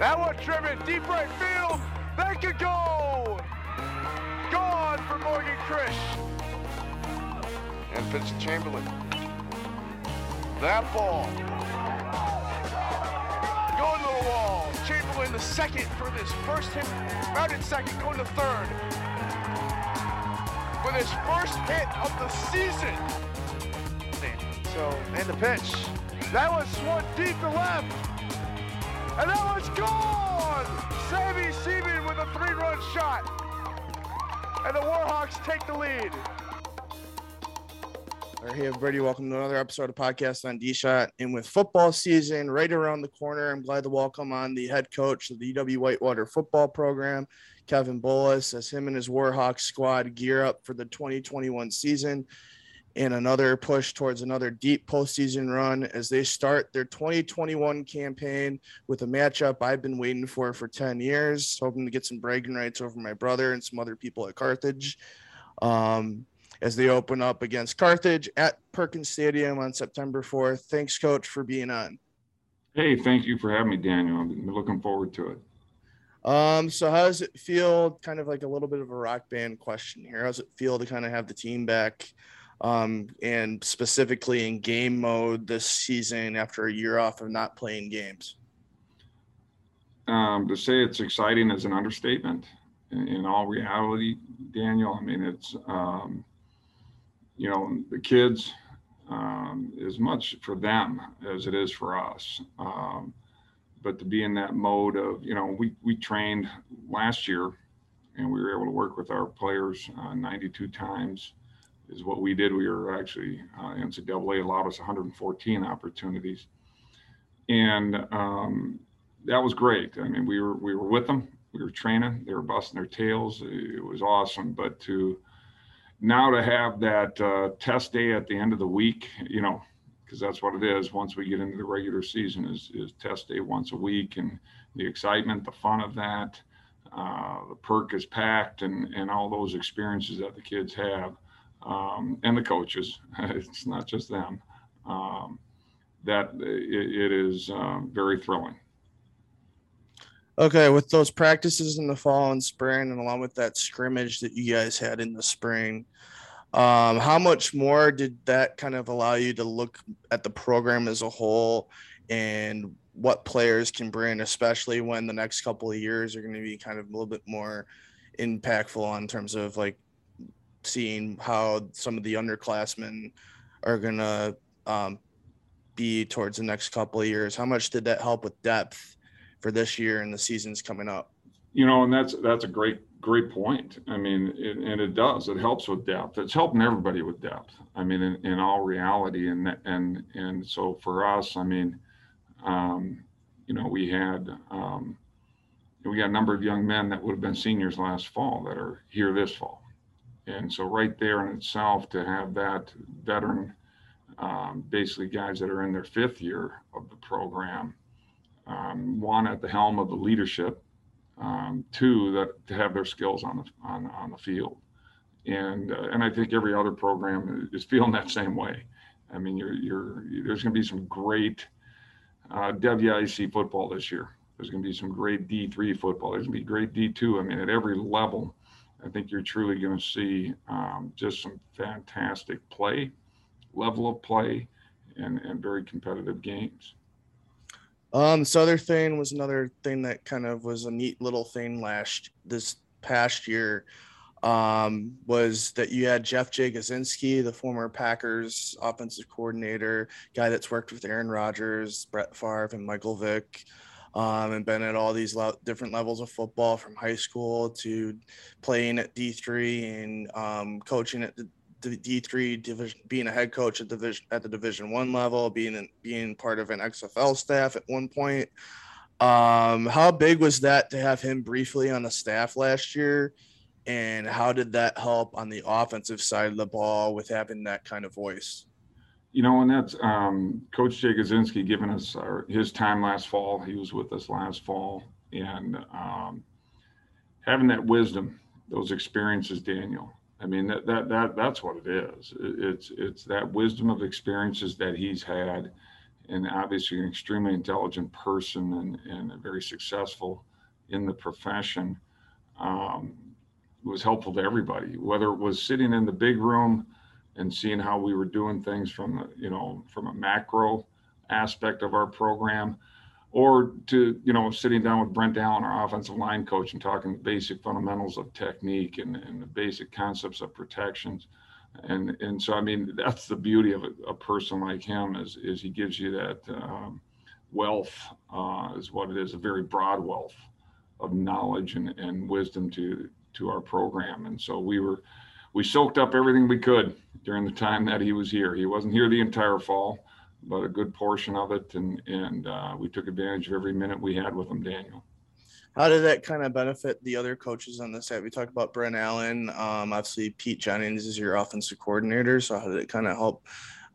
That one driven deep right field. That could go. Gone for Morgan Krish. And Vincent Chamberlain. That ball. Going to the wall. Chamberlain the second for this first hit. Rounded second, going to third. For his first hit of the season. So, and the pitch. That was swung deep to left. And that one's gone! Sammy Seaman with a three-run shot. And the Warhawks take the lead. All right, hey everybody, welcome to another episode of Podcast on D-Shot. And with football season right around the corner, I'm glad to welcome on the head coach of the UW Whitewater football program, Kevin Bullis, as him and his Warhawks squad gear up for the 2021 season and another push towards another deep postseason run as they start their 2021 campaign with a matchup I've been waiting for for 10 years, hoping to get some bragging rights over my brother and some other people at Carthage. Um, as they open up against Carthage at Perkins Stadium on September 4th. Thanks, Coach, for being on. Hey, thank you for having me, Daniel. I'm looking forward to it. Um, so how does it feel? Kind of like a little bit of a rock band question here. How does it feel to kind of have the team back? Um, and specifically in game mode this season after a year off of not playing games? Um, to say it's exciting is an understatement. In, in all reality, Daniel, I mean, it's, um, you know, the kids, um, as much for them as it is for us. Um, but to be in that mode of, you know, we, we trained last year and we were able to work with our players uh, 92 times is what we did. We were actually, uh, NCAA allowed us 114 opportunities. And um, that was great. I mean, we were, we were with them, we were training, they were busting their tails. It was awesome. But to, now to have that uh, test day at the end of the week, you know, because that's what it is. Once we get into the regular season, is is test day once a week, and the excitement, the fun of that, uh, the perk is packed, and and all those experiences that the kids have, um, and the coaches. it's not just them. Um, that it, it is um, very thrilling. Okay, with those practices in the fall and spring, and along with that scrimmage that you guys had in the spring, um, how much more did that kind of allow you to look at the program as a whole and what players can bring, especially when the next couple of years are going to be kind of a little bit more impactful in terms of like seeing how some of the underclassmen are to um, be towards the next couple of years? How much did that help with depth? for this year and the seasons coming up. You know, and that's that's a great great point. I mean, it, and it does. It helps with depth. It's helping everybody with depth. I mean, in, in all reality, and and and so for us, I mean, um, you know, we had um, we got a number of young men that would have been seniors last fall that are here this fall, and so right there in itself to have that veteran, um, basically guys that are in their fifth year of the program um, one at the helm of the leadership, um, two that to have their skills on the on, on the field, and uh, and I think every other program is feeling that same way. I mean, you're you're there's going to be some great uh, WIC football this year. There's going to be some great D3 football. There's going to be great D2. I mean, at every level, I think you're truly going to see um, just some fantastic play, level of play, and and very competitive games. Um, this other thing was another thing that kind of was a neat little thing last this past year. Um, was that you had Jeff Jagodzinski, the former Packers offensive coordinator, guy that's worked with Aaron Rodgers, Brett Favre, and Michael Vick, um, and been at all these le- different levels of football from high school to playing at D3 and um, coaching at the D three division, being a head coach at division at the Division One level, being in, being part of an XFL staff at one point. Um, how big was that to have him briefly on the staff last year, and how did that help on the offensive side of the ball with having that kind of voice? You know, and that's um, Coach Jagodzinski giving us our, his time last fall. He was with us last fall, and um, having that wisdom, those experiences, Daniel I mean that that that that's what it is. It's it's that wisdom of experiences that he's had, and obviously an extremely intelligent person and, and very successful in the profession. Um, was helpful to everybody, whether it was sitting in the big room and seeing how we were doing things from, you know, from a macro aspect of our program, or to, you know, sitting down with Brent Allen, our offensive line coach, and talking the basic fundamentals of technique and, and the basic concepts of protections. And, and so, I mean, that's the beauty of a, a person like him is, is he gives you that um, wealth uh, is what it is, a very broad wealth of knowledge and, and wisdom to, to our program. And so we were, we soaked up everything we could during the time that he was here. He wasn't here the entire fall, but a good portion of it. And, and uh, we took advantage of every minute we had with him, Daniel. How did that kind of benefit the other coaches on the side? We talked about Brent Allen. Um, obviously, Pete Jennings is your offensive coordinator. So how did it kind of help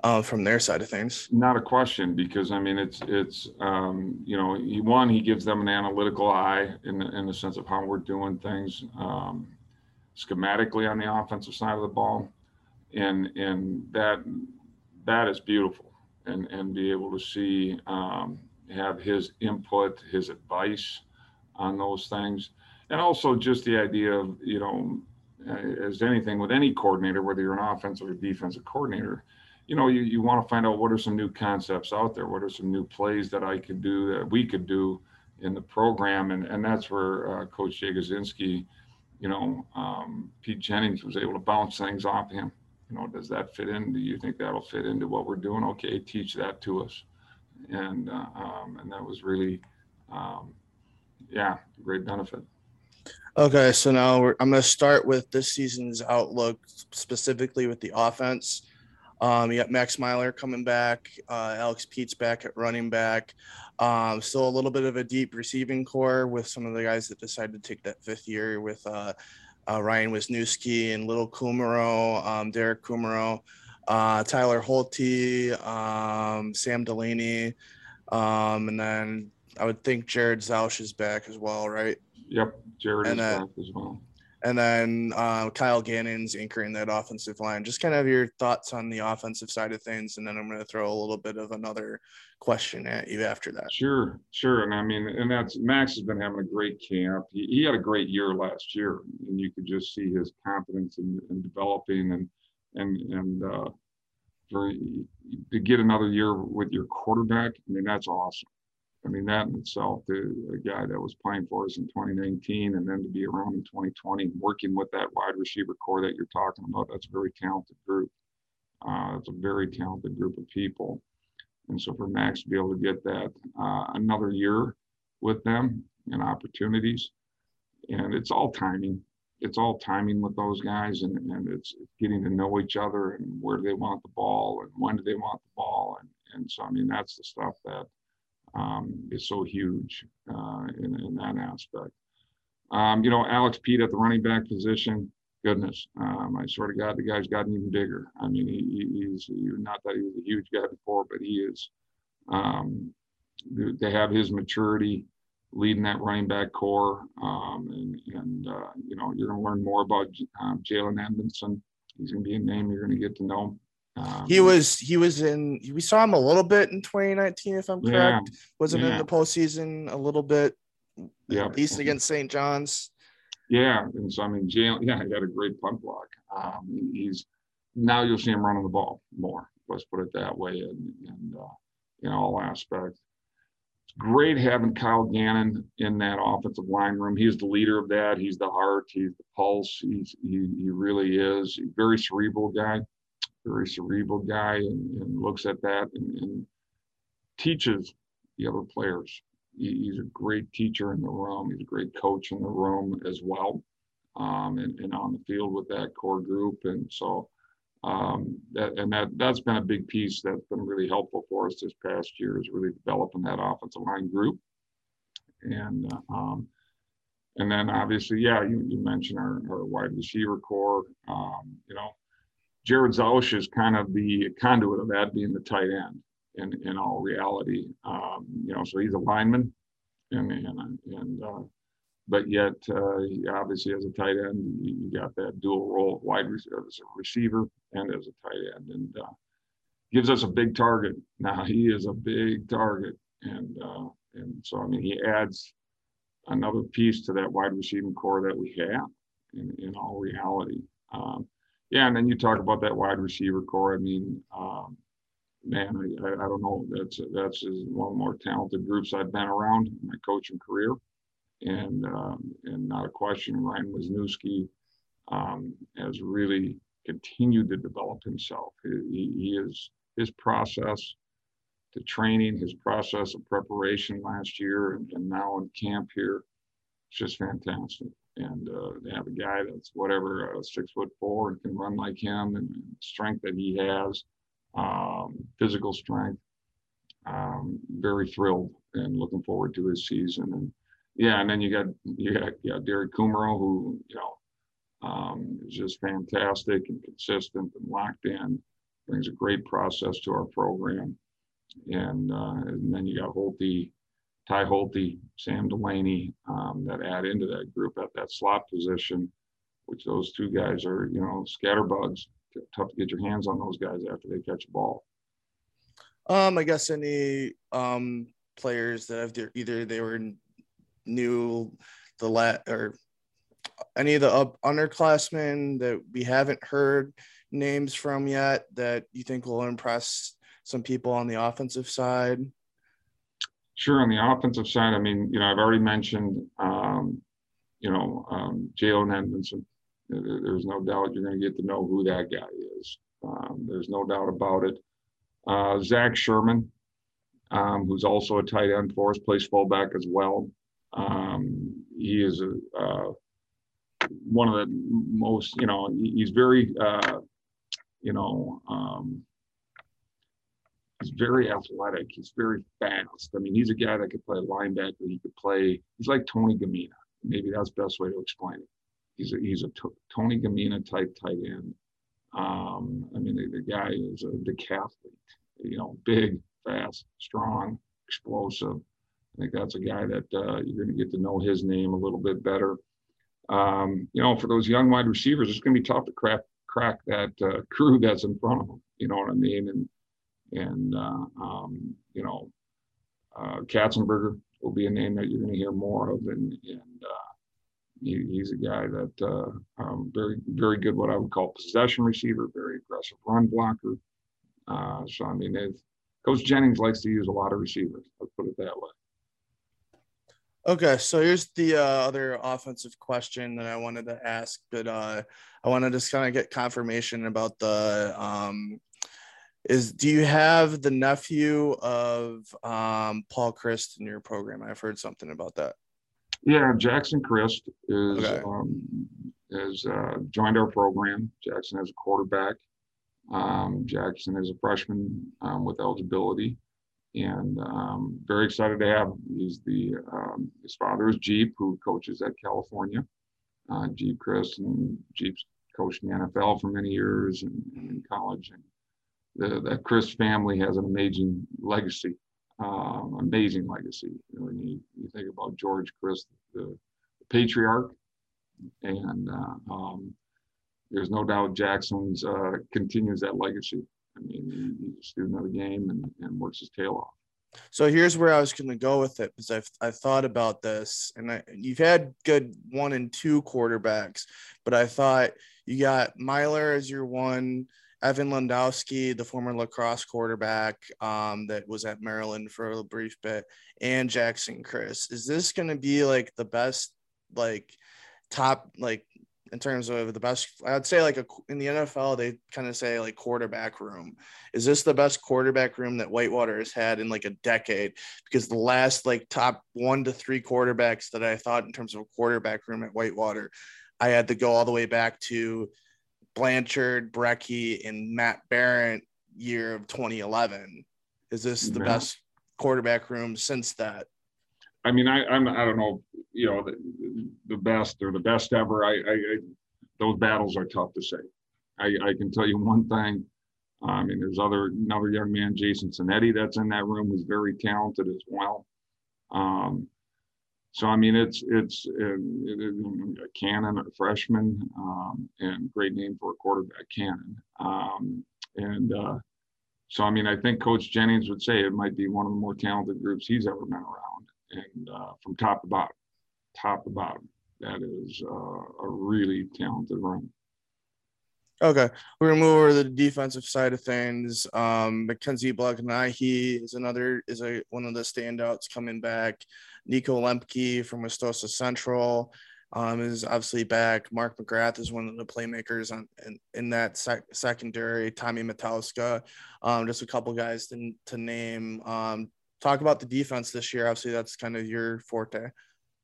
uh, from their side of things? Not a question, because I mean, it's it's um, you know, he, one he gives them an analytical eye in the, in the sense of how we're doing things um, schematically on the offensive side of the ball, and and that that is beautiful, and and be able to see um, have his input, his advice on those things, and also just the idea of you know, as anything with any coordinator, whether you're an offensive or defensive coordinator you know, you, you want to find out what are some new concepts out there? What are some new plays that I could do that we could do in the program? And, and that's where uh, Coach Jagodzinski, you know, um, Pete Jennings was able to bounce things off him. You know, does that fit in? Do you think that'll fit into what we're doing? Okay, teach that to us. And, uh, um, and that was really, um, yeah, great benefit. Okay, so now I'm going to start with this season's outlook, specifically with the offense. Um, you got Max Meylor coming back, uh, Alex Peete's back at running back. Um, still a little bit of a deep receiving core with some of the guys that decided to take that fifth year with uh, uh, Ryan Wisniewski and Little Kumerow, um, Derek Kumerow, uh, Tyler Holte, um, Sam Delaney, um, and then I would think Jared Zausch is back as well, right? Yep, Jared and is then, back as well and then uh, Kyle Gannon's anchoring that offensive line. Just kind of your thoughts on the offensive side of things, and then I'm going to throw a little bit of another question at you after that. Sure, sure, and I mean, and that's Max has been having a great camp. He, he had a great year last year, and you could just see his confidence in, in developing and and and uh, for to get another year with your quarterback. I mean, that's awesome. I mean, that in itself, the, a guy that was playing for us in 2019 and then to be around in 2020, working with that wide receiver core that you're talking about, that's a very talented group. Uh, it's a very talented group of people. And so for Max to be able to get that uh, another year with them and opportunities, and it's all timing. It's all timing with those guys, and, and it's getting to know each other and where do they want the ball and when do they want the ball. And, and so, I mean, that's the stuff that um, is so huge uh, in, in, that aspect. Um, you know, Alex Peete at the running back position, goodness, um, I sort of got the guy's gotten even bigger. I mean, he, he's not that he was a huge guy before, but he is. Um, to have his maturity leading that running back core, um, and, and uh, you know, you're going to learn more about um, Jalen Edmondson. He's going to be a name you're going to get to know. Um, he was he was in we saw him a little bit in 2019 if I'm correct. Yeah, Wasn't yeah. in the postseason a little bit. Yeah, at least against St. John's. Yeah, and so I mean, Jalen, yeah, he had a great punt block. Um, he's now you'll see him running the ball more. Let's put it that way, and, and uh, in all aspects. It's great having Kyle Gannon in that offensive line room. He's the leader of that. He's the heart. He's the pulse. He's he, he really is. He's very cerebral guy very cerebral guy and, and looks at that and, and, teaches the other players. He, he's a great teacher in the room. He's a great coach in the room as well, um, and, and on the field with that core group. And so, um, that, and that that's been a big piece that's been really helpful for us this past year is really developing that offensive line group. And um, and then obviously, yeah, you, you mentioned our, our wide receiver core. Um, you know, Jared Zausch is kind of the conduit of that, being the tight end in, in all reality. Um, you know, so he's a lineman, and and, and uh, but yet uh, he obviously as a tight end, you got that dual role, wide receiver, as a receiver and as a tight end, and uh, gives us a big target. Now he is a big target, and uh, and so I mean he adds another piece to that wide receiving core that we have in, in all reality. Um, yeah, and then you talk about that wide receiver core. I mean, um, man, I, I, don't know. That's that's one of the more talented groups I've been around in my coaching career, and um, and not a question. Ryan Wisniewski um, has really continued to develop himself. He, he is his process to training, his process of preparation last year, and, and now in camp here, it's just fantastic. And uh, have a guy that's whatever uh, six foot four and can run like him, and strength that he has, um, physical strength. Um, very thrilled and looking forward to his season. And yeah, and then you got you got yeah Derek Kumerow, who you know um, is just fantastic and consistent and locked in. Brings a great process to our program. And, uh, and then you got Holte, Ty Holte, Sam Delaney um, that add into that group at that slot position, which those two guys are, you know, scatterbugs. Tough to get your hands on those guys after they catch a ball. Um, I guess any um players that have either they were new the lat or any of the up underclassmen that we haven't heard names from yet that you think will impress some people on the offensive side? Sure. On the offensive side, I mean, you know, I've already mentioned, um, you know, um, Jalen Edmondson. There's no doubt you're going to get to know who that guy is. Um, there's no doubt about it. Uh, Zach Sherman, um, who's also a tight end for us, plays fullback as well. Um, he is a, uh, one of the most, you know, he's very, uh, you know, um, he's very athletic. He's very fast. I mean, he's a guy that could play linebacker. He could play. He's like Tony Gamina. Maybe that's the best way to explain it. He's a he's a t- Tony Gamina type tight end. Um, I mean, the, the guy is a decathlete. You know, big, fast, strong, explosive. I think that's a guy that uh, you're going to get to know his name a little bit better um, you know, for those young wide receivers, it's going to be tough to crack crack that uh, crew that's in front of them. You know what I mean? And and uh, um, you know, uh, Katzenberger will be a name that you're going to hear more of, and and uh, he, he's a guy that uh, um, very very good what I would call possession receiver, very aggressive run blocker. Uh, so I mean, Coach Jennings likes to use a lot of receivers. Let's put it that way. Okay, so here's the uh, other offensive question that I wanted to ask, but uh, I want to just kind of get confirmation about the um, is do you have the nephew of um, Paul Chryst in your program? I've heard something about that. Yeah, Jackson Chryst is okay. um, has uh, joined our program. Jackson is a quarterback. Um, Jackson is a freshman um, with eligibility and um, very excited to have him. He's the um, his father is Jeep, who coaches at California. Uh, Jeep Chryst and Jeep's coached in the NFL for many years and, and in college. And the that Chryst family has an amazing legacy, um, amazing legacy. When you, you think about George Chryst, the, the patriarch, and uh, um, there's no doubt Jackson's uh, continues that legacy. I mean, he's a student of the game and, and works his tail off. So here's where I was going to go with it because I've I've thought about this, and I, you've had good one and two quarterbacks, but I thought you got Meylor as your one, Evan Landowski, the former La Crosse quarterback um, that was at Maryland for a brief bit, and Jackson Chryst. Is this going to be like the best, like top, like in terms of the best i'd say like a, in the nfl they kind of say like quarterback room is this the best quarterback room that whitewater has had in like a decade because the last like top one to three quarterbacks that i thought in terms of a quarterback room at whitewater i had to go all the way back to blanchard brecky and matt barrett year of 2011 is this the yeah. best quarterback room since that I mean, I, I'm, I don't know, you know, the, the best or the best ever. I, I, I, those battles are tough to say. I, I can tell you one thing. I mean, there's other another young man, Jason Zanetti, that's in that room, who's very talented as well. Um, so I mean, it's it's uh, a Cannon, a freshman, um, and great name for a quarterback, Cannon. Um, and uh, so I mean, I think Coach Jennings would say it might be one of the more talented groups he's ever been around, and uh, from top to bottom, top to bottom, that is uh, a really talented room. Okay, we're gonna move over to the defensive side of things. Um, Mackenzie Blackanahi is another is a one of the standouts coming back. Nico Lemke from Westosha Central um, is obviously back. Mark McGrath is one of the playmakers on in, in that sec- secondary. Tommy Matowska, um, just a couple guys to, to name. Um, talk about the defense this year. Obviously, that's kind of your forte.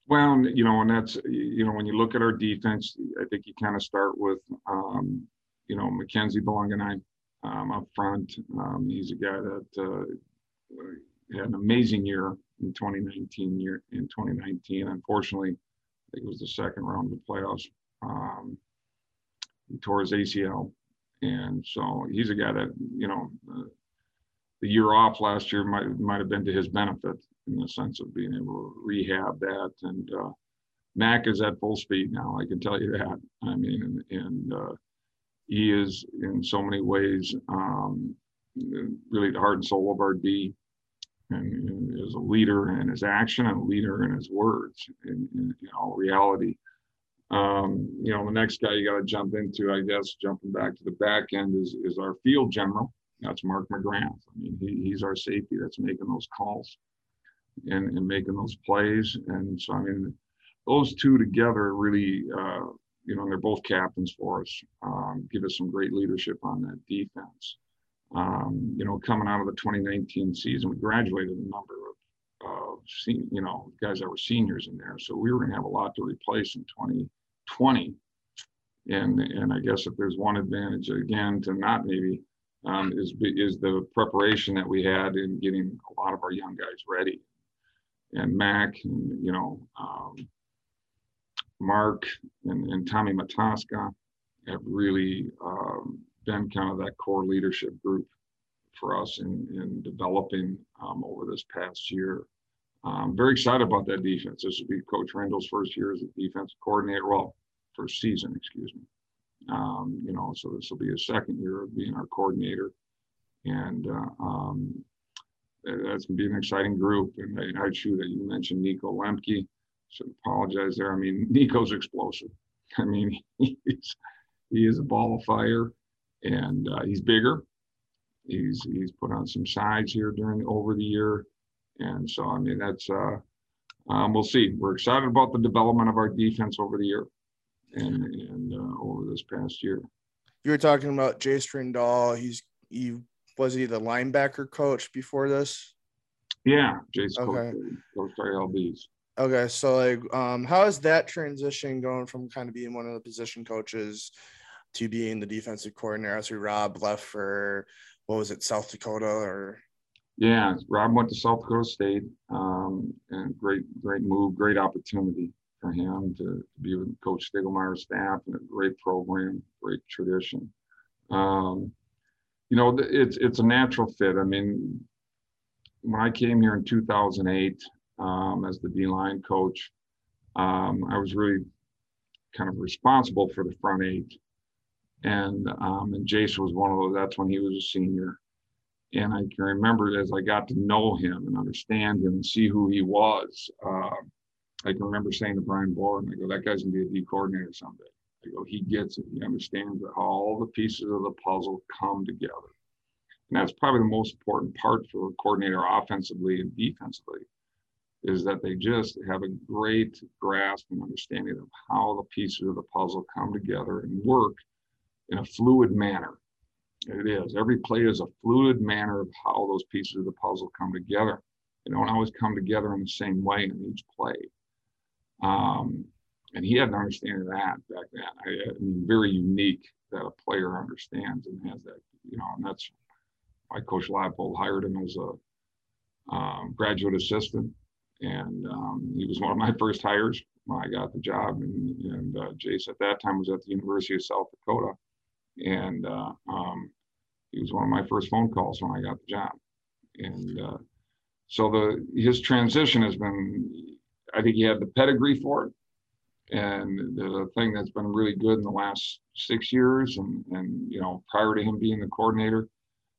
Well, you know, and that's you know when you look at our defense, I think you kind of start with um, you know Mackenzie Belangenheim um, up front. Um, he's a guy that uh, had an amazing year in 2019 year in 2019. Unfortunately, I think it was the second round of the playoffs. Um, he tore his ACL, and so he's a guy that you know uh, the year off last year might might have been to his benefit in the sense of being able to rehab that. And uh, Mac is at full speed now. I can tell you that. I mean, and, and uh, he is in so many ways um, really the heart and soul of our D and, is a leader in his action and a leader in his words in, in, in all reality. Um, you know, the next guy you got to jump into, I guess, jumping back to the back end is, is our field general. That's Mark McGrath. I mean, he, he's our safety that's making those calls and, and making those plays. And so, I mean, those two together really, uh, you know, they're both captains for us, um, give us some great leadership on that defense um, you know, coming out of the 2019 season, we graduated a number of, of you know, guys that were seniors in there. So we were going to have a lot to replace in 2020. And, and I guess if there's one advantage again to not maybe um, is, is the preparation that we had in getting a lot of our young guys ready. And Mac, and, you know, um, Mark and, and Tommy Matoska have really um, been kind of that core leadership group for us in, in developing um, over this past year. Um, very excited about that defense. This will be Coach Randall's first year as a defensive coordinator. Well, first season, excuse me. Um, you know, so this will be his second year of being our coordinator, and uh, um, that's going to be an exciting group. And I, I shoot that you mentioned Nico Lemke. Should apologize there. I mean, Nico's explosive. I mean, he's he is a ball of fire and uh, he's bigger. He's he's put on some size here during over the year, and so I mean that's uh, um, we'll see. We're excited about the development of our defense over the year, and and uh, over this past year. You were talking about Jace Rindahl. He's he was he the linebacker coach before this? Yeah, Jace okay. coach, coach LBs. Okay, so like, um, how is that transition going from kind of being one of the position coaches to being the defensive coordinator. As Rob left for what was it, South Dakota or? Yeah, Rob went to South Dakota State, um, and great, great move, great opportunity for him to, to be with Coach Stiegelmeier's staff and a great program, great tradition. Um, you know, it's it's a natural fit. I mean, when I came here in 2008 um, as the D line coach, um, I was really kind of responsible for the front eight and um, and Jace was one of those. That's when he was a senior, and I can remember as I got to know him and understand him and see who he was. Uh, I can remember saying to Brian Borland, I go, that guy's gonna be a D coordinator someday. I go, he gets it. He understands how all the pieces of the puzzle come together. And that's probably the most important part for a coordinator offensively and defensively is that they just have a great grasp and understanding of how the pieces of the puzzle come together and work in a fluid manner. It is. Every play is a fluid manner of how those pieces of the puzzle come together. They don't always come together in the same way in each play. Um, and he had an understanding of that back then. I, I mean, very unique that a player understands and has that, you know, and that's why Coach Leipold hired him as a um, graduate assistant. And um, he was one of my first hires when I got the job. And, and uh, Jace at that time was at the University of South Dakota and uh, um, he was one of my first phone calls when I got the job. And uh, so the his transition has been, I think he had the pedigree for it, and the thing that's been really good in the last six years, and and you know prior to him being the coordinator,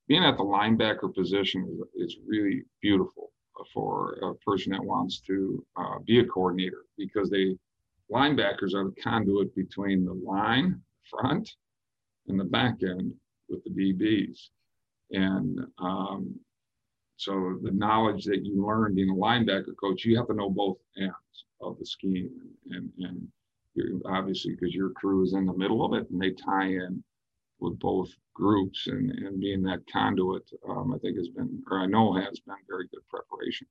being at the linebacker position is, is really beautiful for a person that wants to uh, be a coordinator because they linebackers are the conduit between the line front and the back end with the DBs. And um, so the knowledge that you learn being a linebacker coach, you have to know both ends of the scheme. And, and obviously, because your crew is in the middle of it and they tie in with both groups and, and being that conduit, um, I think has been, or I know has been very good preparation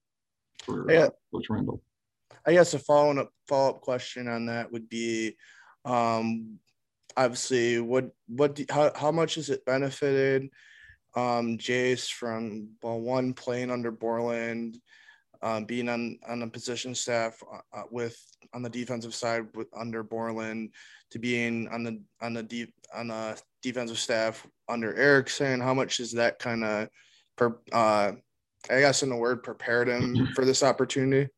for uh, yeah. Coach Rindahl. I guess a follow up follow up question on that would be, um, obviously, what what do, how how much has it benefited um, Jace from well one playing under Borland, um, being on on the position staff uh, uh, with on the defensive side with under Borland, to being on the on the deep on the defensive staff under Erickson. How much is that kind of per uh, I guess in the word prepared him for this opportunity?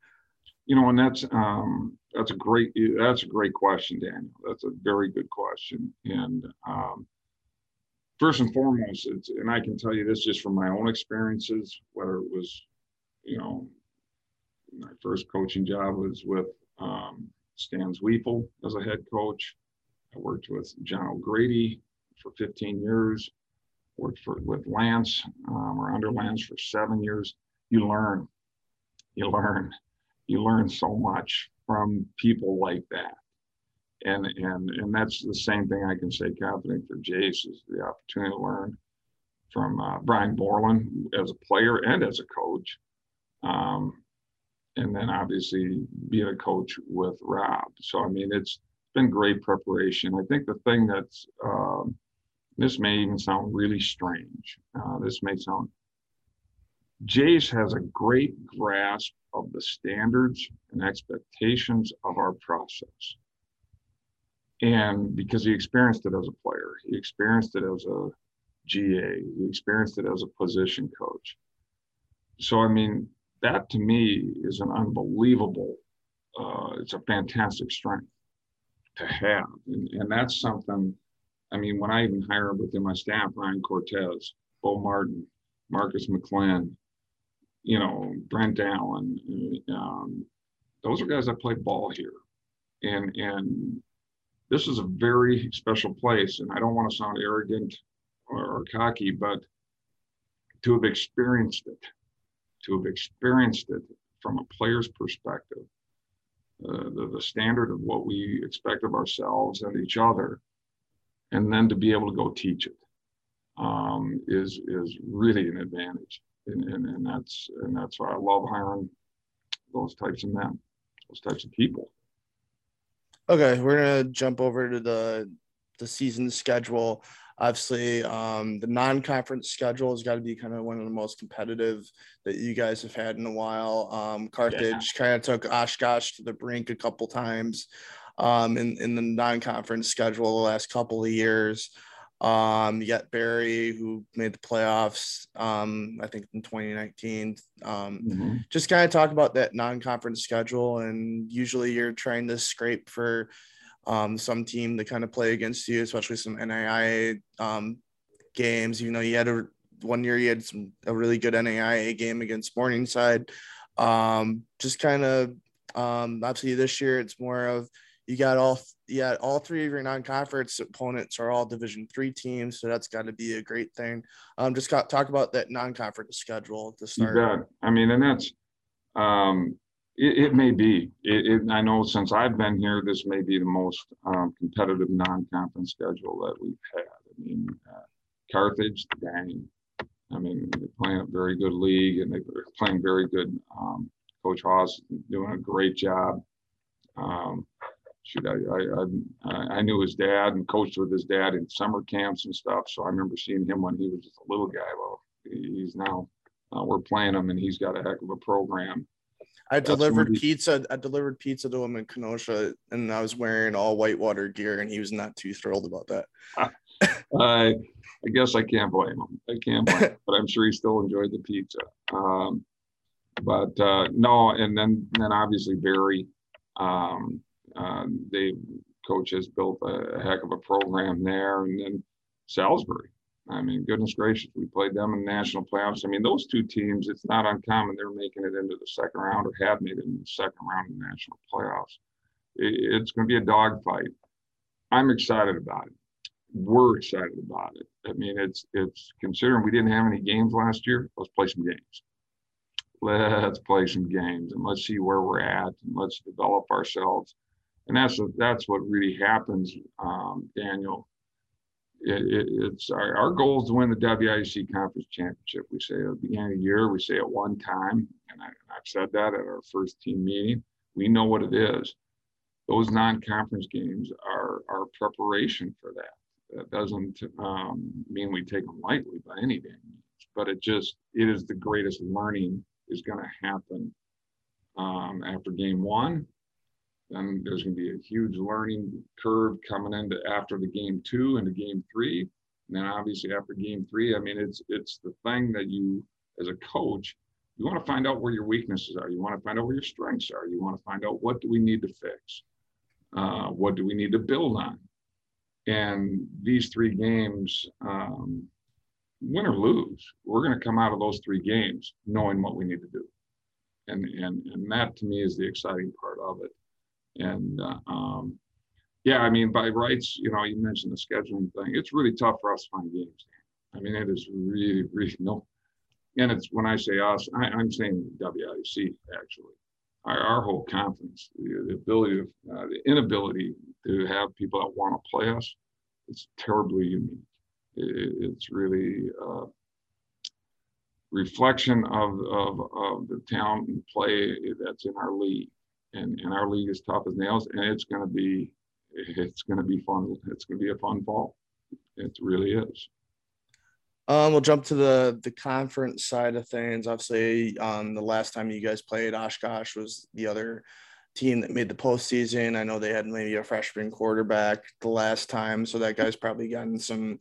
You know, and that's um, that's a great that's a great question, Daniel. That's a very good question, and um, first and foremost, it's and I can tell you this just from my own experiences, whether it was, you know, my first coaching job was with um, Stan as a head coach. I worked with John O'Grady for 15 years. Worked for with Lance um, or under Lance for seven years. You learn, you learn, you learn so much from people like that. And and and that's the same thing I can say confident for Jace is the opportunity to learn from uh, Brian Borland as a player and as a coach. Um, and then obviously being a coach with Rob. So I mean, it's been great preparation. I think the thing that's um, this may even sound really strange. Uh, this may sound. Jace has a great grasp of the standards and expectations of our process. And because he experienced it as a player, he experienced it as a GA, he experienced it as a position coach. So, I mean, that to me is an unbelievable, uh, it's a fantastic strength to have. And, and that's something, I mean, when I even hire within my staff, Ryan Cortez, Bo Martin, Marcus McClin, you know, Brent Allen, um, those are guys that play ball here. And, and this is a very special place. And I don't want to sound arrogant or, or cocky, but to have experienced it, to have experienced it from a player's perspective, uh, the, the standard of what we expect of ourselves and each other, and then to be able to go teach it um, is is really an advantage. And, and, and that's and that's why I love hiring those types of men, those types of people. Okay, we're gonna jump over to the the season schedule. Obviously, um, the non-conference schedule has got to be kind of one of the most competitive that you guys have had in a while. Um, Carthage yeah. kind of took Oshkosh to the brink a couple times um, in in the non-conference schedule the last couple of years. Um, you got Berry who made the playoffs, um, I think in 2019. Um, mm-hmm. Just kind of talk about that non-conference schedule, and usually you're trying to scrape for um, some team to kind of play against you, especially some NAIA um, games. You know, you had a one year you had some a really good NAIA game against Morningside. Um, just kind of um, obviously this year it's more of you got all yeah all three of your non-conference opponents are all division three teams so that's got to be a great thing. Um just got, talk about that non-conference schedule to start. Yeah, i mean and that's um it, it may be. It, it, i know since i've been here this may be the most um, competitive non-conference schedule that we've had. I mean uh, carthage dang. I mean they're playing a very good league and they're playing very good um, coach haas doing a great job. Um, shoot, I, I, I, I knew his dad and coached with his dad in summer camps and stuff. So I remember seeing him when he was just a little guy. Well, he's now, uh, we're playing him and he's got a heck of a program. I That's delivered pizza. I delivered pizza to him in Kenosha, and I was wearing all whitewater gear, and he was not too thrilled about that. I, I guess I can't blame him. I can't blame him, but I'm sure he still enjoyed the pizza. Um, but uh, no, and then then obviously Berry, Um, um, they coach has built a, a, heck of a program there, and then Salisbury. I mean, goodness gracious, we played them in the national playoffs. I mean, those two teams, it's not uncommon they're making it into the second round or have made it in the second round of the national playoffs. It, it's going to be a dogfight. I'm excited about it. We're excited about it. I mean, it's it's considering we didn't have any games last year. Let's play some games. Let's play some games and let's see where we're at and let's develop ourselves. And that's that's what really happens, um, Daniel it, it, it's our, our goal is to win the WIC conference championship. We say at the beginning of the year, we say it one time, and I, have said that at our first team meeting. We know what it is. Those non-conference games are our preparation for that. That doesn't um, mean we take them lightly by any means, but it just it is the greatest learning is going to happen um, after game one then there's going to be a huge learning curve coming into after the game two into game three. And then obviously after game three, I mean, it's it's the thing that you as a coach, you want to find out where your weaknesses are. You want to find out where your strengths are. You want to find out what do we need to fix? Uh, what do we need to build on? And these three games, um, win or lose, we're going to come out of those three games knowing what we need to do. And, and, and that to me is the exciting part of it. And uh, um, yeah, I mean, by rights, you know, you mentioned the scheduling thing. It's really tough for us to find games. I mean, it is really, really no. And it's when I say us, I, am saying WIC actually. Our, our whole conference, the, the ability of uh, the inability to have people that want to play us, it's terribly unique. It, it's really uh, reflection of, of, of the talent and play that's in our league and, and our league is tough as nails and it's going to be it's going to be fun. It's going to be a fun fall. It really is. Um we'll jump to the the conference side of things. Obviously um the last time you guys played oshkosh was the other team that made the postseason. I know they had maybe a freshman quarterback the last time so that guy's probably gotten some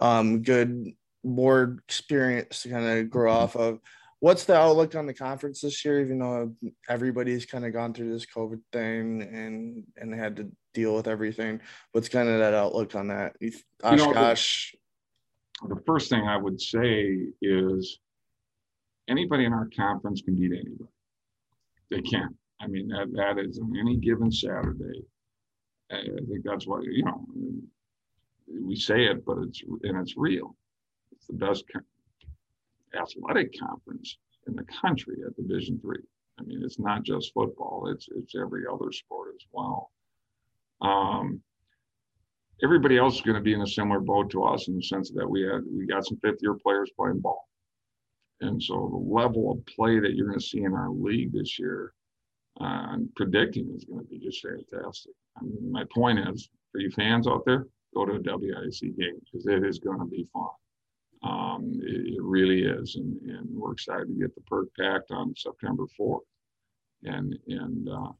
um good board experience to kind of grow off of what's the outlook on the conference this year? Even though everybody's kind of gone through this COVID thing and and had to deal with everything, what's kind of that outlook on that? Gosh, you know, gosh. The, the first thing I would say is anybody in our conference can beat anybody. They can. I mean that that is on any given Saturday. I think that's what you know. We say it, but it's and it's real. It's the best athletic conference in the country at Division three. I mean, it's not just football; it's it's every other sport as well. Um, everybody else is going to be in a similar boat to us in the sense that we had we got some fifth year players playing ball, and so the level of play that you're going to see in our league this year, uh, and predicting is going to be just fantastic. I mean, my point is for you fans out there, go to a WIC game because it is going to be fun. Um, it, it, really is, and, and we're excited to get the perk packed on September 4th. And and uh,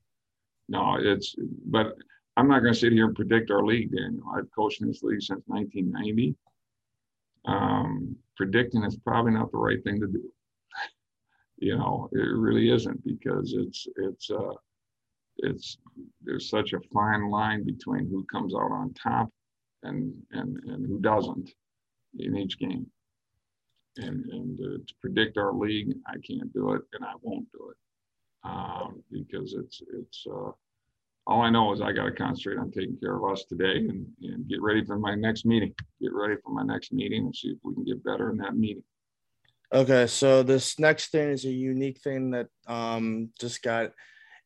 no, it's but I'm not going to sit here and predict our league, Daniel. I've coached in this league since 1990. Um, predicting is probably not the right thing to do. you know, it really isn't because it's it's uh, it's there's such a fine line between who comes out on top and and and who doesn't in each game. And, and uh, to predict our league, I can't do it and I won't do it um, because it's, it's uh, all I know is I got to concentrate on taking care of us today and, and get ready for my next meeting. Get ready for my next meeting and see if we can get better in that meeting. Okay, so this next thing is a unique thing that um, just got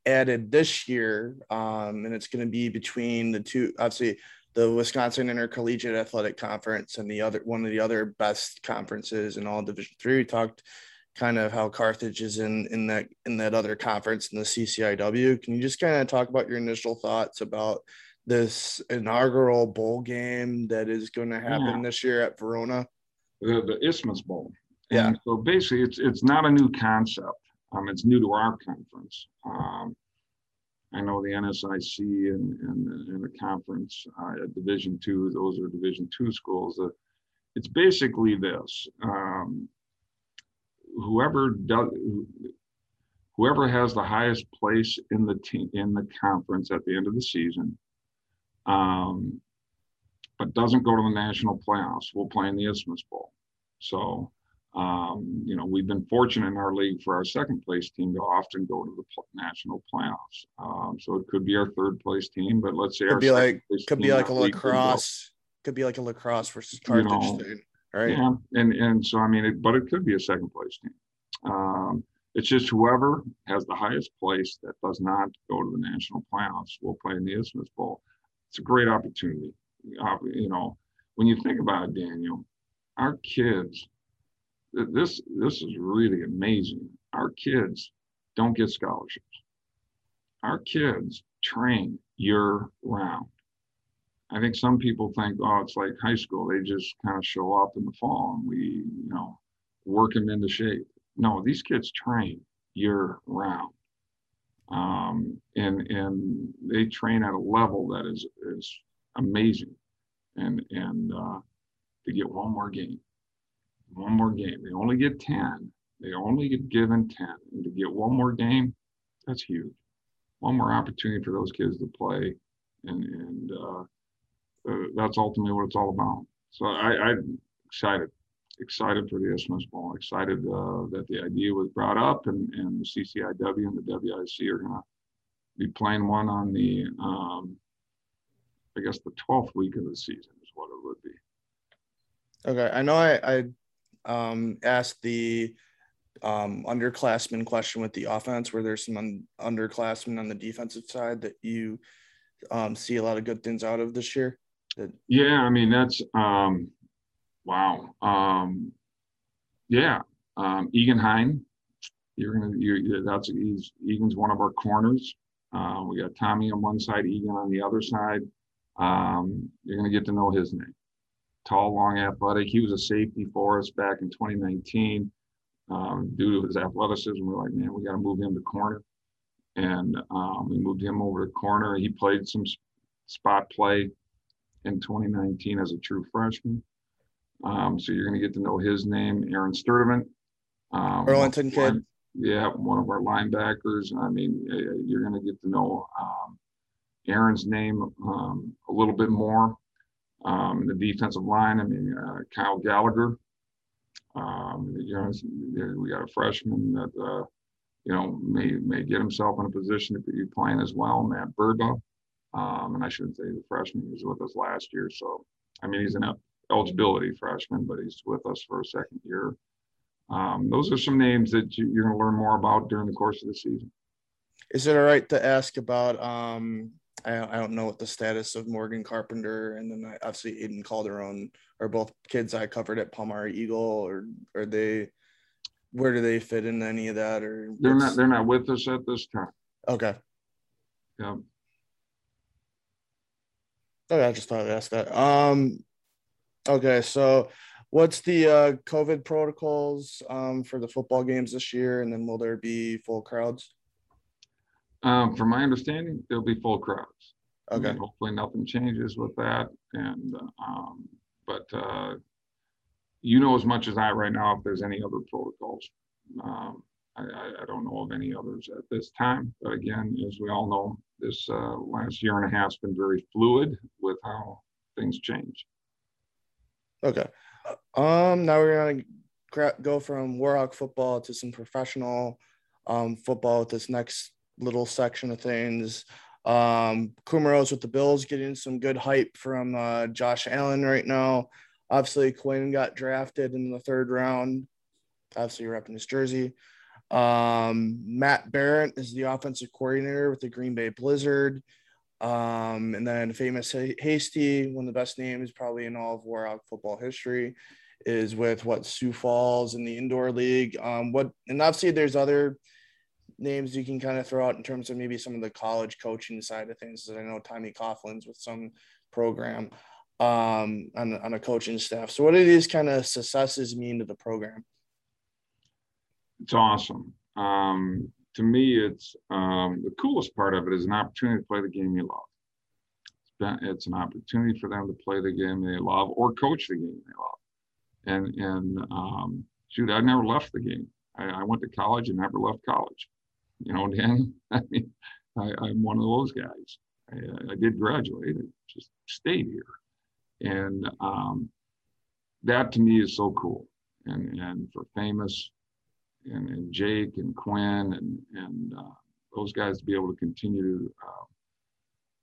added this year, um, and it's going to be between the two. Obviously, the Wisconsin Intercollegiate Athletic Conference and the other one of the other best conferences in all Division Three. We talked kind of how Carthage is in in that in that other conference in the CCIW. Can you just kind of talk about your initial thoughts about this inaugural bowl game that is going to happen yeah. this year at Verona? The, the Isthmus Bowl. Yeah. And so basically, it's it's not a new concept. Um, it's new to our conference. Um, I know the NSIC and, and, and the conference uh, at Division two, those are Division two schools. Uh, it's basically this: um, whoever does, whoever has the highest place in the team in the conference at the end of the season, um, but doesn't go to the national playoffs will play in the Isthmus Bowl. So, um, you know, we've been fortunate in our league for our second place team to often go to the pl- national playoffs. Um, so it could be our third place team, but let's say Could our be like could be like a La Crosse. Could be like a La Crosse versus You Carthage know, thing, right? Yeah, and and so I mean, it, but it could be a second place team. Um, it's just whoever has the highest place that does not go to the national playoffs will play in the Isthmus Bowl. It's a great opportunity. Uh, you know, when you think about it, Daniel, our kids, this this is really amazing. Our kids don't get scholarships. Our kids train year round. I think some people think, oh, it's like high school. They just kind of show up in the fall and we, you know, work them into shape. No, these kids train year round. Um, and and they train at a level that is is amazing. And and uh, to get one more game, one more game. They only get 10. They only get given 10. And to get one more game, that's huge. One more opportunity for those kids to play. And and uh, uh, that's ultimately what it's all about. So I, I'm excited, excited for the Isthmus Bowl, excited uh, that the idea was brought up and, and the CCIW and the WIC are going to be playing one on the, um, I guess, the 12th week of the season is what it would be. Okay, I know I I um asked the um underclassmen question with the offense where there's some un- underclassmen on the defensive side that you um see a lot of good things out of this year. That Yeah, I mean that's um, wow. Um, yeah, um, Egan Hine, you're gonna you're- that's he's Egan's one of our corners. Uh, we got Tommy on one side, Egan on the other side. Um, you're gonna get to know his name. Tall, long, athletic. He was a safety for us back in 2019. Um, due to his athleticism, we're like, man, we got to move him to corner, and um, we moved him over to corner. He played some spot play in 2019 as a true freshman. Um, so you're going to get to know his name, Aaron Sturdivant. Um, Burlington kid. Yeah, one of our linebackers. I mean, you're going to get to know um, Aaron's name um, a little bit more. Um, the defensive line, I mean, uh, Kyle Gallagher. Um, you know, we got a freshman that, uh, you know, may may get himself in a position to be playing as well, Matt Burba. Um, and I shouldn't say the freshman, he was with us last year. So, I mean, he's an eligibility freshman, but he's with us for a second year. Um, those are some names that you, you're going to learn more about during the course of the season. is it all right to ask about I, I don't know what the status of Morgan Carpenter and then I- obviously Aiden Calderon are both kids I covered at Palmyra Eagle or are they where do they fit in any of that or They're not they're not with us at this time. okay Yeah. Okay, I just thought I'd ask that. Um, okay, so what's the uh, COVID protocols um, for the football games this year, and then will there be full crowds? Um, from my understanding, there'll be full crowds. I mean, Okay, Hopefully nothing changes with that. And, um, but, uh, you know as much as I right now if there's any other protocols. Um, I, I, don't know of any others at this time. But again, as we all know, this, uh, last year and a half's been very fluid with how things change. okay. Um, now we're gonna go from Warhawk football to some professional um, football with this next little section of things. Um, Kumerow's with the Bills getting some good hype from uh, Josh Allen right now. Obviously, Quinn got drafted in the third round. Obviously, you're up in his jersey. Um, Matt Barrett is the offensive coordinator with the Green Bay Blizzard. Um, and then famous Hasty, one of the best names probably in all of Warhawk football history, is with what Sioux Falls in the indoor league. Um, what and obviously there's other names you can kind of throw out in terms of maybe some of the college coaching side of things. I know Tommy Coughlin's with some program um, on, on a coaching staff. So what do these kind of successes mean to the program? It's awesome. Um, to me, it's um, the coolest part of it is an opportunity to play the game you love. It's, been, it's an opportunity for them to play the game they love or coach the game they love. And and um, shoot, I never left the game. I, I went to college and never left college. You know, Dan. I mean, I, I'm one of those guys. I, I did graduate. I just stayed here. And um, that to me is so cool. And, and for famous and, and Jake and Quinn and, and uh, those guys to be able to continue to uh,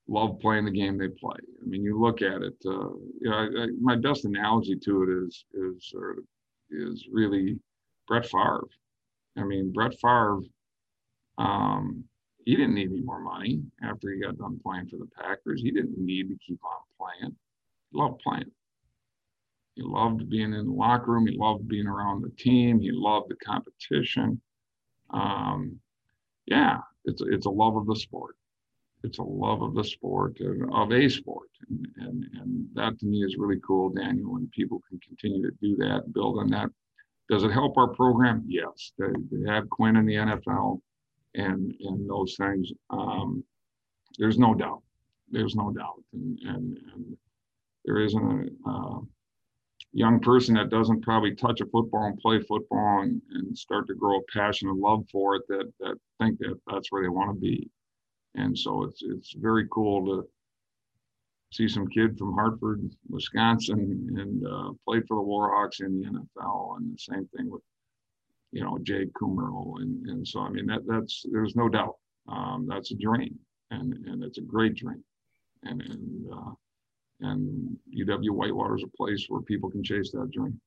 love playing the game they play. I mean, you look at it. Uh, you know, I, I, my best analogy to it is is or is really Brett Favre. I mean, Brett Favre. Um, he didn't need any more money after he got done playing for the Packers. He didn't need to keep on playing. He loved playing. He loved being in the locker room. He loved being around the team. He loved the competition. Um, yeah, it's it's a love of the sport. It's a love of the sport of a sport, and, and and that to me is really cool, Daniel. And people can continue to do that, build on that. Does it help our program? Yes. They, they have Quinn in the NFL, and and those things. Um, there's no doubt. There's no doubt, and and, and there isn't a young person that doesn't probably touch a football and play football and, and start to grow a passion and love for it that that think that that's where they want to be and so it's it's very cool to see some kid from Hartford, Wisconsin, and uh, played for the Warhawks in the NFL, and the same thing with you know Jake Kumerow, and and so I mean that that's there's no doubt um, that's a dream, and and it's a great dream, and and uh, and UW Whitewater is a place where people can chase that dream.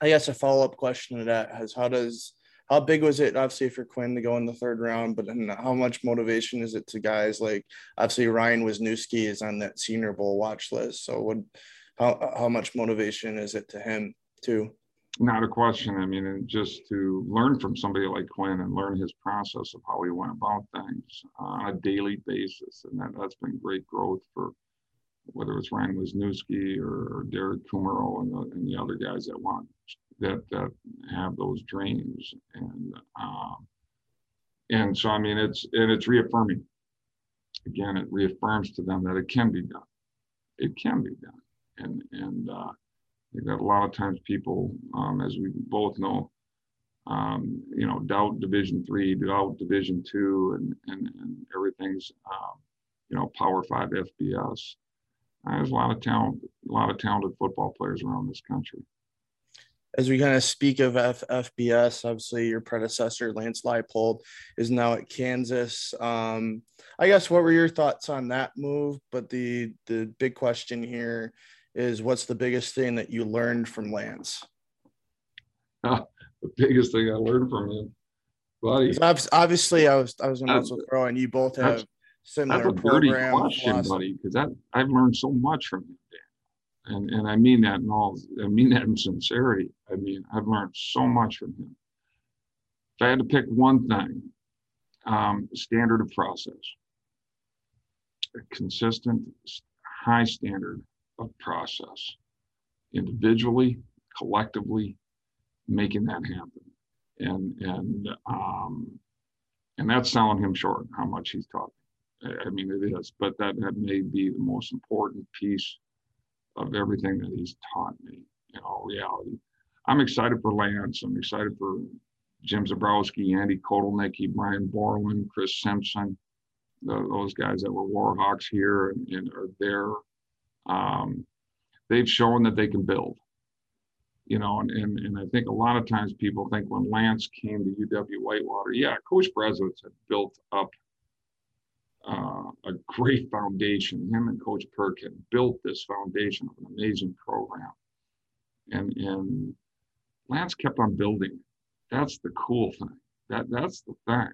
I guess a follow up question to that has how does how big was it obviously for Quinn to go in the third round, but how much motivation is it to guys like obviously Ryan Wisniewski is on that Senior Bowl watch list. So what how how much motivation is it to him too? Not a question. I mean, just to learn from somebody like Quinn and learn his process of how he went about things on a daily basis, and that, that's been great growth for whether it's Ryan Wisniewski or, Derek Kumerow and the, and the other guys that want that that have those dreams. And um, and so I mean it's and it's reaffirming. Again it reaffirms to them that it can be done. It can be done. And and uh, that a lot of times people um, as we both know um, you know doubt division three doubt division two and and, and everything's um, you know power five FBS uh, there's a lot of talent a lot of talented football players around this country as we kind of speak of F- FBS, obviously your predecessor Lance Leipold is now at Kansas. Um, I guess what were your thoughts on that move? But the the big question here is, what's the biggest thing that you learned from Lance? The biggest thing I learned from him, buddy. Obviously, I was I was in Russell Crowe, and you both have similar that's a dirty question, buddy, because I've learned so much from him and and I mean that in all I mean that in sincerity. I mean I've learned so much from him. If I had to pick one thing, um, standard of process, a consistent, high standard of process, individually, collectively, making that happen, and and um, and that's selling him short. How much he's talking. I mean, it is, but that that may be the most important piece of everything that he's taught me in all reality. I'm excited for Lance. I'm excited for Jim Zebrowski, Andy Kotelnicki, Brian Borland, Chris Simpson, the, those guys that were Warhawks here and, and are there. Um, they've shown that they can build. You know, and, and, and I think a lot of times people think when Lance came to UW Whitewater, yeah, Coach Berezowitz had built up uh, a great foundation. Him and Coach Perkin built this foundation of an amazing program. And, and Lance kept on building. That's the cool thing. That, that's the thing.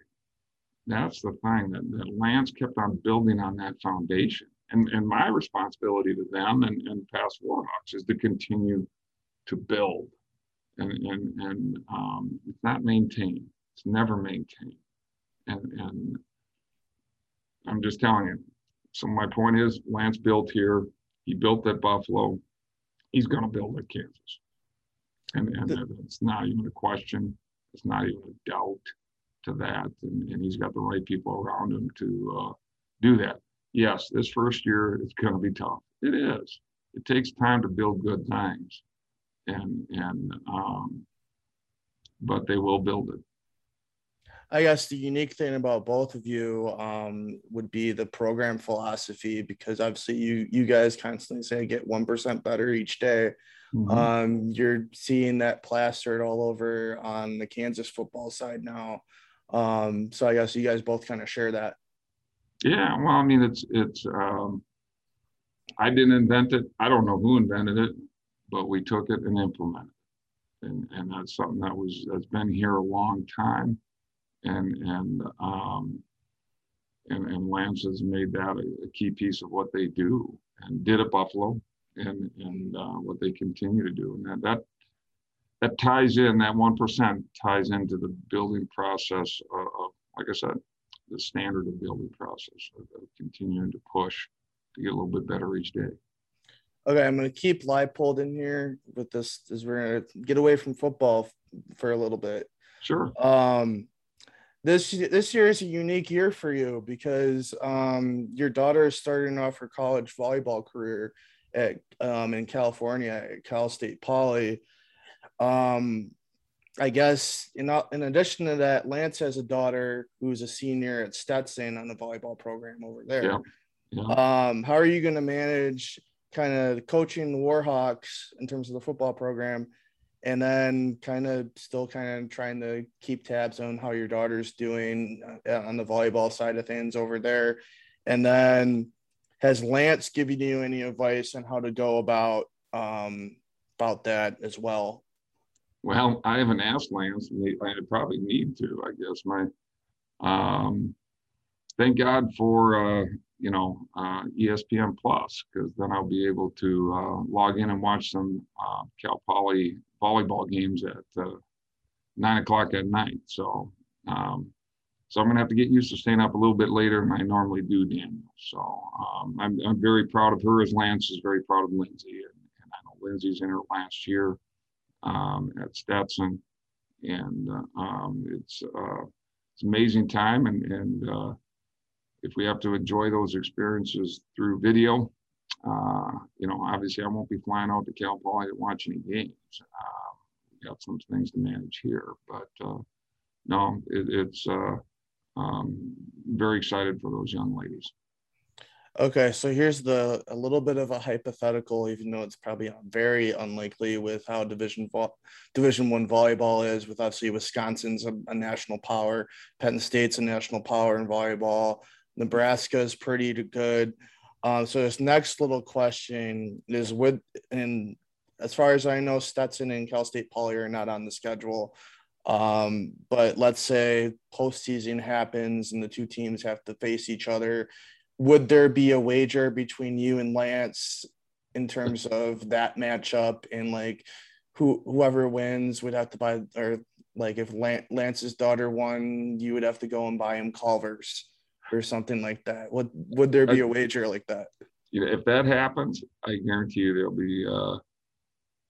That's the thing that, that Lance kept on building on that foundation. And, and my responsibility to them and, and past Warhawks is to continue to build. And, and, and um, it's not maintained. It's never maintained. And, and I'm just telling you. So my point is, Lance built here. He built at Buffalo. He's going to build at Kansas, and and it's not even a question. It's not even a doubt to that. And, and he's got the right people around him to uh, do that. Yes, this first year it's going to be tough. It is. It takes time to build good things, and and um, but they will build it. I guess the unique thing about both of you um, would be the program philosophy because obviously you you guys constantly say get one percent better each day. Mm-hmm. Um, you're seeing that plastered all over on the Kansas football side now. Um, so I guess you guys both kind of share that. Yeah, well, I mean, it's it's. Um, I didn't invent it. I don't know who invented it, but we took it and implemented, it. and and that's something that was that's been here a long time and and um, and, and Lance has made that a, a, key piece of what they do and did at Buffalo and and uh, what they continue to do and that that that ties in that one percent ties into the building process of, of, like I said the standard of building process of, of continuing to push to get a little bit better each day. Okay, I'm going to keep Leipold in here with this as we're going to get away from football for a little bit. Sure. Um, this this year is a unique year for you because um, your daughter is starting off her college volleyball career at um, in California at Cal State Poly. Um, I guess in in addition to that, Lance has a daughter who's a senior at Stetson on the volleyball program over there. Yeah. Yeah. Um, how are you going to manage kind of coaching the Warhawks in terms of the football program and then kind of still kind of trying to keep tabs on how your daughter's doing uh, on the volleyball side of things over there and then has lance given you any advice on how to go about um, about that as well well i haven't asked lance and i probably need to i guess my um, thank god for uh, you know uh, espn plus because then i'll be able to uh, log in and watch some uh, cal poly volleyball games at uh, nine o'clock at night. So, um, so I'm gonna have to get used to staying up a little bit later than I normally do, Daniel. So um, I'm, I'm very proud of her as Lance is very proud of Lindsay, and, and I know Lindsay's in her last year um, at Stetson, and uh, um, it's uh, it's amazing time, and and uh, if we have to enjoy those experiences through video, uh, you know, obviously I won't be flying out to Cal Poly to watch any games. Uh, we got some things to manage here, but uh, no, it, it's uh, um, very excited for those young ladies. Okay, so here's the a little bit of a hypothetical, even though it's probably very unlikely with how Division vo- Division One volleyball is. With obviously Wisconsin's a, a national power, Penn State's a national power in volleyball, Nebraska is pretty good. Um, so this next little question is with and as far as I know, Stetson and Cal State Poly are not on the schedule. Um, but let's say postseason happens and the two teams have to face each other. Would there be a wager between you and Lance in terms of that matchup and like who whoever wins would have to buy or like if Lance's daughter won, you would have to go and buy him Culver's or something like that? Would would there be a wager like that? You know, if that happens, I guarantee you there'll be uh,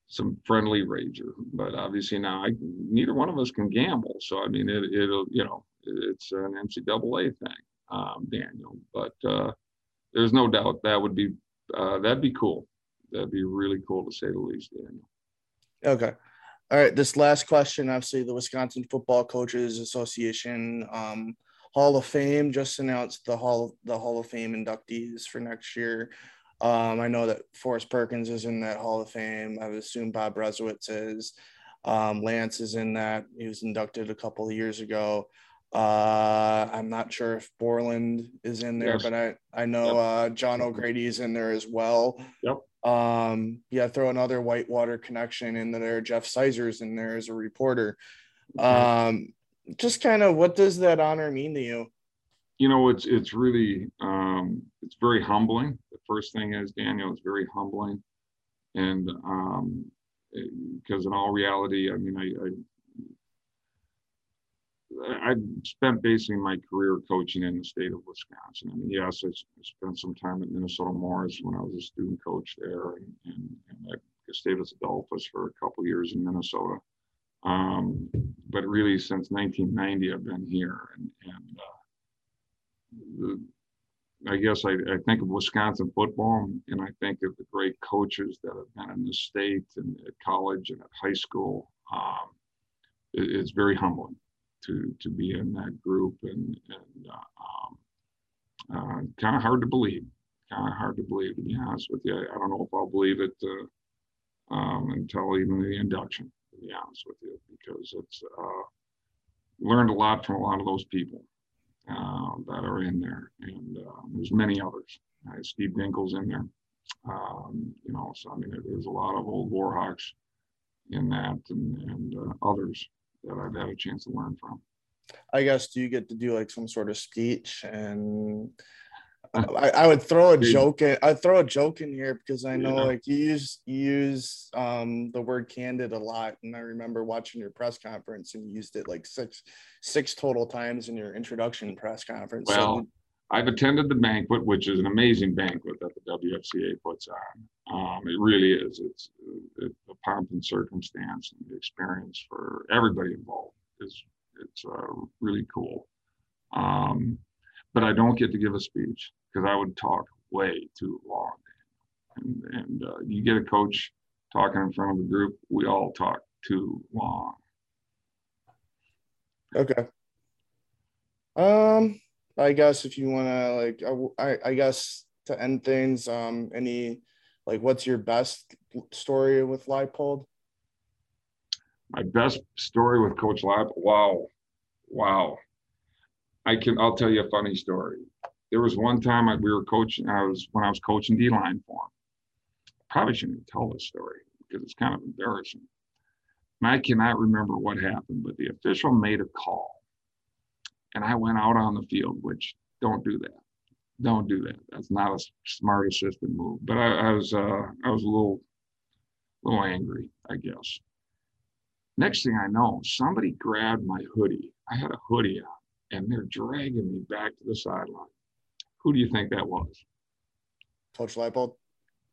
some friendly wager. But obviously now, I, neither one of us can gamble. So I mean, it, it'll you know, it's an NCAA thing, um, Daniel. But uh, there's no doubt that would be uh, that'd be cool. That'd be really cool to say the least, Daniel. Okay. All right. This last question, obviously, the Wisconsin Football Coaches Association um, Hall of Fame just announced the Hall the Hall of Fame inductees for next year. Um, I know that Forrest Perkins is in that Hall of Fame. I would assume Bob Berezowitz is. Um, Lance is in that. He was inducted a couple of years ago. Uh, I'm not sure if Borland is in there, yes. but I I know yep. uh, John O'Grady is in there as well. Yep. Um, yeah, throw another Whitewater connection in there. Jeff Sizer's in there as a reporter. Um, just kind of what does that honor mean to you? You know, it's it's really um, it's very humbling. The first thing is Daniel, it's very humbling, and um, because in all reality, I mean, I, I I spent basically my career coaching in the state of Wisconsin. I mean, yes, I spent some time at Minnesota Morris when I was a student coach there, and, and, and at Gustavus Adolphus for a couple years in Minnesota. Um, but really, since 1990, I've been here, and, and uh, the, I guess I, I, think of Wisconsin football, and I think of the great coaches that have been in the state and at college and at high school. Um, it, it's very humbling to to be in that group, and and uh, um, uh, kind of hard to believe. Kind of hard to believe, to be honest with you. I don't know if I'll believe it uh, um, until even the induction. To be honest with you, because it's uh, learned a lot from a lot of those people that are in there, and there's many others. Steve Dinkel's in there. Um, you know, so I mean, there's a lot of old Warhawks in that, and, and uh, others that I've had a chance to learn from. I guess do you get to do like some sort of speech and I, I would throw a joke in I'd throw a joke in here because I know yeah. like you use you use um the word candid a lot and I remember watching your press conference and you used it like six six total times in your introduction press conference. Well, so, I've attended the banquet, which is an amazing banquet that the WFCA puts on. Um, it really is. It's, a pomp and circumstance and the experience for everybody involved is it's uh, really cool. Um, but I don't get to give a speech because I would talk way too long. And, and uh, you get a coach talking in front of a group, we all talk too long. Okay. Um, I guess if you want to like, I, I guess to end things, um, any like, what's your best story with Leipold? My best story with Coach Leipold. Wow, wow. I can. I'll tell you a funny story. There was one time I, we were coaching. I was when I was coaching D line for him. Probably shouldn't tell this story because it's kind of embarrassing. And I cannot remember what happened, but the official made a call and I went out on the field, which don't do that. Don't do that. That's not a smart assistant move. But I, I was uh, I was a little little angry, I guess. Next thing I know, somebody grabbed my hoodie. I had a hoodie on, and they're dragging me back to the sideline. Who do you think that was? Coach Leipold.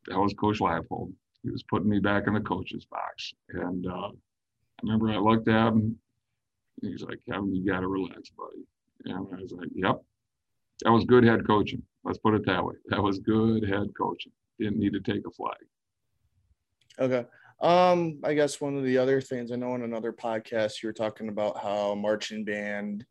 That was Coach Leipold. He was putting me back in the coach's box, and uh, I remember I looked at him He's like, Kevin, you got to relax, buddy. And I was like, yep, that was good head coaching. Let's put it that way. That was good head coaching. Didn't need to take a flag. Okay. Um, I guess one of the other things I know in another podcast you were talking about how marching band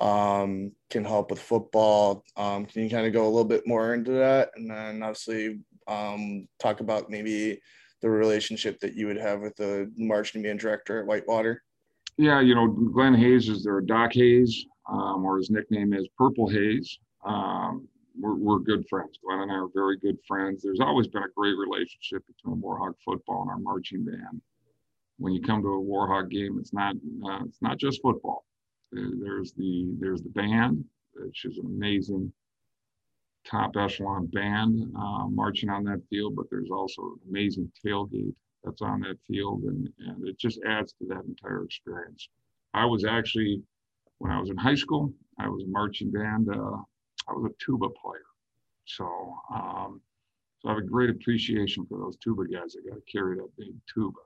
um can help with football. Um, can you kind of go a little bit more into that? And then obviously um talk about maybe the relationship that you would have with the marching band director at Whitewater? Yeah, you know, Glenn Hayes is there, Doc Hayes, um, or his nickname is Purple Hayes. Um, we're, we're good friends. Glenn and I are very good friends. There's always been a great relationship between Warhawk football and our marching band. When you come to a Warhawk game, it's not uh, it's not just football. There's the there's the band, which is an amazing top echelon band uh, marching on that field, but there's also an amazing tailgate that's on that field, and, and it just adds to that entire experience. I was actually, when I was in high school, I was a marching band. Uh, I was a tuba player, so um, so I have a great appreciation for those tuba guys that got to carry that big tuba.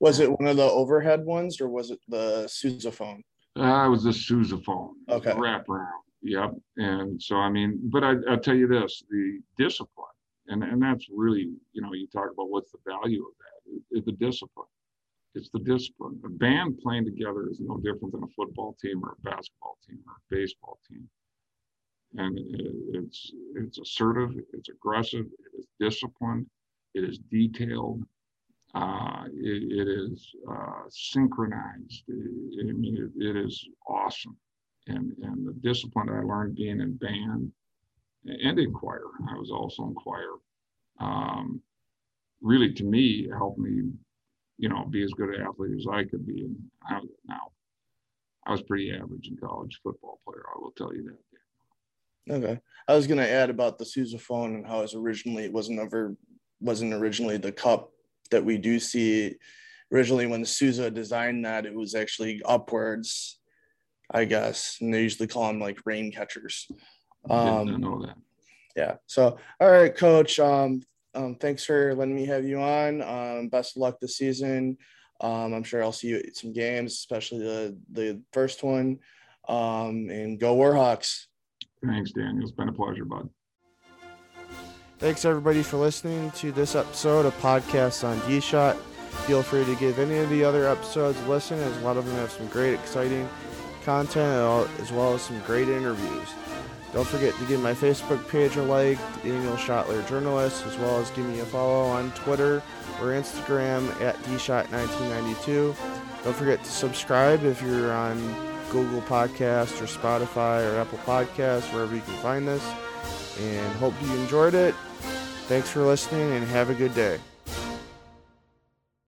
Was it one of the overhead ones, or was it the sousaphone? Uh, it was the sousaphone. Okay. Wrap around. Yep. And so, I mean, but I, I'll tell you this: the discipline, and and that's really, you know, you talk about what's the value of that is the discipline. It's the discipline. A band playing together is no different than a football team or a basketball team or a baseball team. And it's it's assertive, it's aggressive, it is disciplined, it is detailed, uh, it, it is uh, synchronized. I mean, it, it is awesome. And, and the discipline I learned being in band and in choir, I was also in choir, um, really to me helped me, you know, be as good an athlete as I could be. And I, now, I was pretty average in college football player. I will tell you that. Okay, I was gonna add about the sousaphone and how it was originally it wasn't ever wasn't originally the cup that we do see. Originally, when the Sousa designed that, it was actually upwards, I guess, and they usually call them like rain catchers. Um, I know that. Yeah. So, all right, Coach. Um, um, thanks for letting me have you on. Um, best of luck this season. Um, I'm sure I'll see you at some games, especially the the first one. Um, and go Warhawks. Thanks, Daniel. It's been a pleasure, bud. Thanks everybody for listening to this episode of Podcasts on D Shot. Feel free to give any of the other episodes a listen, as a lot of them have some great, exciting content as well as some great interviews. Don't forget to give my Facebook page a like, Daniel Schottler Journalist, as well as give me a follow on Twitter or Instagram at dshot1992. Don't forget to subscribe if you're on Google Podcast or Spotify or Apple Podcasts, wherever you can find this. And hope you enjoyed it. Thanks for listening and have a good day.